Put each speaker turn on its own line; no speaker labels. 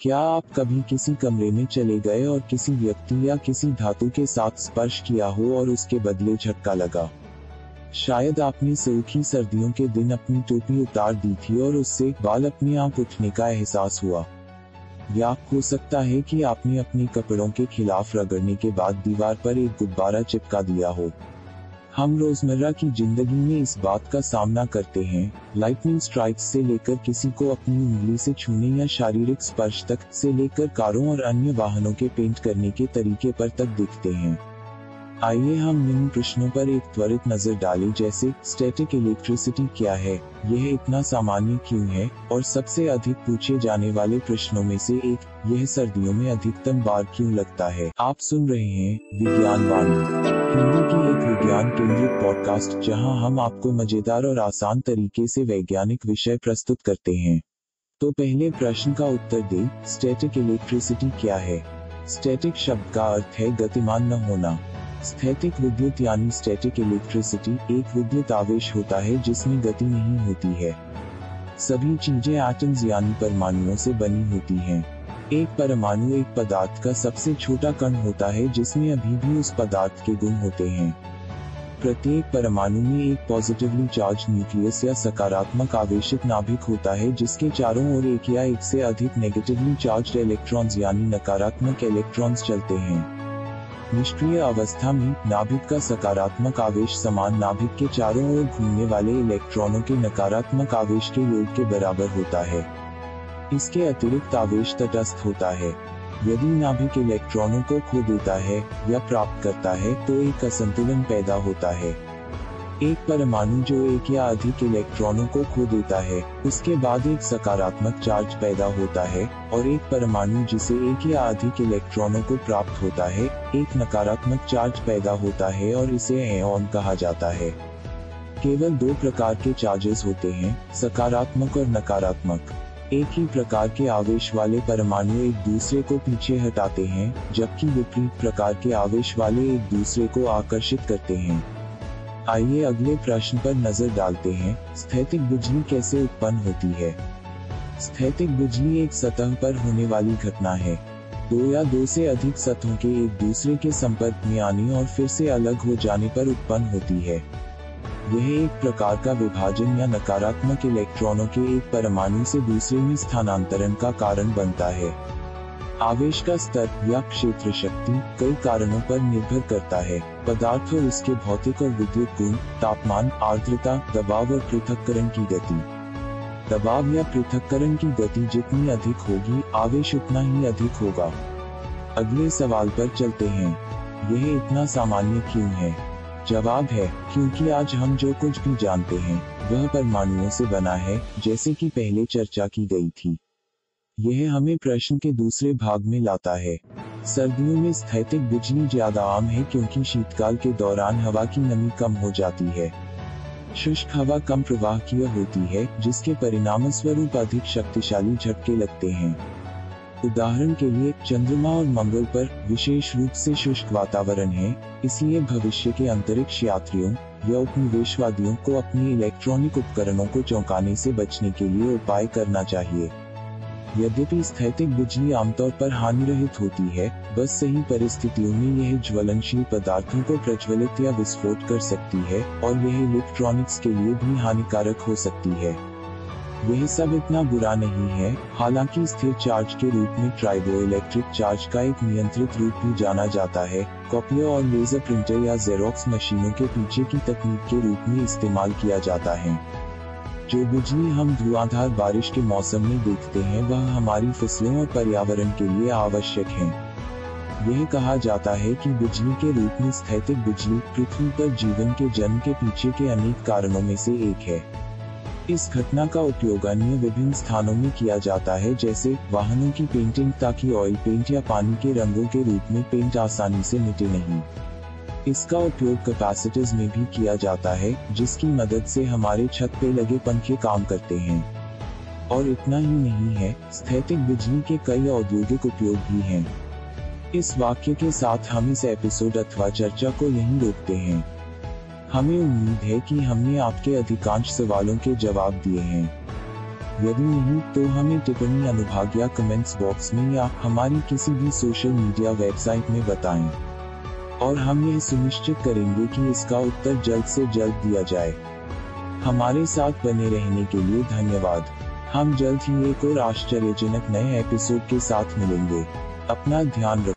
क्या आप कभी किसी कमरे में चले गए और किसी व्यक्ति या किसी धातु के साथ स्पर्श किया हो और उसके बदले झटका लगा? शायद आपने सूखी सर्दियों के दिन अपनी टोपी उतार दी थी और उससे बाल अपने आप उठने का एहसास हुआ। या हो सकता है कि आपने अपने कपड़ों के खिलाफ रगड़ने के बाद दीवार पर एक गुब्बारा चिपका दिया हो। हम रोज़मर्रा की ज़िंदगी में इस बात का सामना करते हैं लाइटनिंग स्ट्राइक से लेकर किसी को अपनी उंगली से छूने या शारीरिक स्पर्श तक से लेकर कारों और अन्य वाहनों के पेंट करने के तरीके पर तक दिखते हैं। आइए हम निम्न प्रश्नों पर एक त्वरित नज़र डालें, जैसे स्टैटिक इलेक्ट्रिसिटी क्या है? यह इतना सामान्य क्यों है? और सबसे अधिक पूछे जाने वाले प्रश्नों में से एक, यह सर्दियों में अधिकतम बार क्यों लगता है? आप सुन रहे हैं विज्ञान वाणी। हिंदी की एक विज्ञान केंद्रित पॉडकास्ट जहाँ हम आपको मज़ेदार और आसान तरीके से वैज्ञानिक विषय प्रस्तुत करते हैं। तो पहले प्रश्न का उत्तर दे स्टैटिक इलेक्ट्रिसिटी क्या है? स्टैटिक शब्द का अर्थ है गतिमान न होना। स्थैतिक विद्युत यानी स्टैटिक इलेक्ट्रिसिटी एक विद्युत आवेश होता है जिसमें गति नहीं होती है। सभी चीज़ें एटम्स यानी परमाणुओं से बनी होती हैं। एक परमाणु एक पदार्थ का सबसे छोटा कण होता है जिसमें अभी भी उस पदार्थ के गुण होते हैं। प्रत्येक परमाणु में एक पॉजिटिवली चार्ज न्यूक्लियस या सकारात्मक आवेशित नाभिक होता है जिसके चारों ओर एक या एक से अधिक नेगेटिवली चार्ज इलेक्ट्रॉन्स यानी नकारात्मक इलेक्ट्रॉन्स चलते हैं। निष्क्रिय अवस्था में, नाभिक का सकारात्मक आवेश समान नाभिक के चारों ओर घूमने वाले इलेक्ट्रॉनों के नकारात्मक आवेश के योग के बराबर होता है। इसके अतिरिक्त आवेश तटस्थ होता है। यदि नाभिक इलेक्ट्रॉनों को खो देता है, या प्राप्त करता है तो एक असंतुलन पैदा होता है। एक परमाणु जो एक या अधिक इलेक्ट्रॉनों को खो देता है, उसके बाद एक सकारात्मक चार्ज पैदा होता है, और एक परमाणु जिसे एक या अधिक इलेक्ट्रॉनों को प्राप्त होता है, एक नकारात्मक चार्ज पैदा होता है और इसे एन कहा जाता है। केवल दो प्रकार के चार्जेस होते हैं, सकारात्मक और नकारात्मक। एक ही प्रकार के आवेश वाले परमाणु एक दूसरे को पीछे हटाते हैं, जबकि विपरीत प्रकार के आवेश वाले एक दूसरे को आकर्षित करते हैं। आइए अगले प्रश्न पर नज़र डालते हैं, स्थैतिक बिजली कैसे उत्पन्न होती है? स्थैतिक बिजली एक सतह पर होने वाली घटना है। दो या दो से अधिक सतहों के एक दूसरे के संपर्क में आने और फिर से अलग हो जाने पर उत्पन्न होती है। यह एक प्रकार का विभाजन या नकारात्मक इलेक्ट्रॉनों के एक परमाणु से दूसरे में स्थानांतरण का कारण बनता है। आवेश का स्तर या क्षेत्र शक्ति कई कारणों पर निर्भर करता है। पदार्थ और उसके भौतिक और विद्युत गुण, तापमान, आर्द्रता, दबाव और पृथककरण की गति। दबाव या पृथककरण की गति जितनी अधिक होगी, आवेश उतना ही अधिक होगा। अगले सवाल पर चलते हैं। यह इतना सामान्य क्यों है? जवाब है, क्योंकि आज हम जो कुछ भी जानते हैं, वह परमाणुओं से बना है, जैसे कि पहले चर्चा की गई थी। यह हमें प्रश्न के दूसरे भाग में लाता है। सर्दियों में स्थैतिक बिजली ज़्यादा आम है क्योंकि शीतकाल के दौरान हवा की नमी कम हो जाती है। शुष्क हवा कम प्रवाह की होती है, जिसके परिणाम स्वरूप अधिक शक्तिशाली झटके लगते हैं। उदाहरण के लिए, चंद्रमा और मंगल पर विशेष रूप से शुष्क वातावरण है, इसलिए भविष्य के अंतरिक्ष यात्रियों, या उपनिवेशवादियों को अपने इलेक्ट्रॉनिक उपकरणों को चौंकाने से बचने के लिए उपाय करना चाहिए। यद्यपि स्थैतिक बिजली आमतौर पर हानि रहित होती है, बस सही परिस्थितियों में यह ज्वलनशील पदार्थों को प्रज्वलित या विस्फोट कर सकती है, और यह इलेक्ट्रॉनिक्स के लिए भी हानिकारक हो सकती है। यह सब इतना बुरा नहीं है, हालाँकि स्थिर चार्ज के रूप में ट्राइबो इलेक्ट्रिक चार्ज का एक नियंत्रित रूप भी जाना जाता है, कॉपियर और लेजर प्रिंटर या जेरोक्स मशीनों के पीछे की तकनीक के रूप में इस्तेमाल किया जाता है। जो बिजली हम धुआंधार बारिश के मौसम में देखते हैं, वह हमारी फ़सलों और पर्यावरण के लिए आवश्यक है। यह कहा जाता है कि बिजली के रूप में स्थैतिक बिजली पृथ्वी पर जीवन के जन्म के पीछे के अनेक कारणों में से एक है। इस घटना का उपयोग अन्य विभिन्न स्थानों में किया जाता है, जैसे वाहनों की पेंटिंग ताकि ऑयल पेंट या पानी के रंगों के रूप में पेंट आसानी से मिटे नहीं। इसका उपयोग कैपेसिटर्स में भी किया जाता है, जिसकी मदद से हमारे छत पे लगे पंखे काम करते हैं। और इतना ही नहीं है, स्थैतिक बिजली के कई औद्योगिक उपयोग भी हैं। इस वाक्य के साथ हम इस एपिसोड अथवा चर्चा को यहीं रोकते हैं। हमें उम्मीद है कि हमने आपके अधिकांश सवालों के जवाब दिए हैं। यदि नहीं तो हमें टिप्पणी, अनुभाग या कमेंट्स बॉक्स में या हमारी किसी भी सोशल मीडिया वेबसाइट में बताएँ। और हम यह सुनिश्चित करेंगे कि इसका उत्तर जल्द से जल्द दिया जाए। हमारे साथ बने रहने के लिए धन्यवाद। हम जल्द ही एक और आश्चर्यजनक नए एपिसोड के साथ मिलेंगे। अपना ध्यान रखें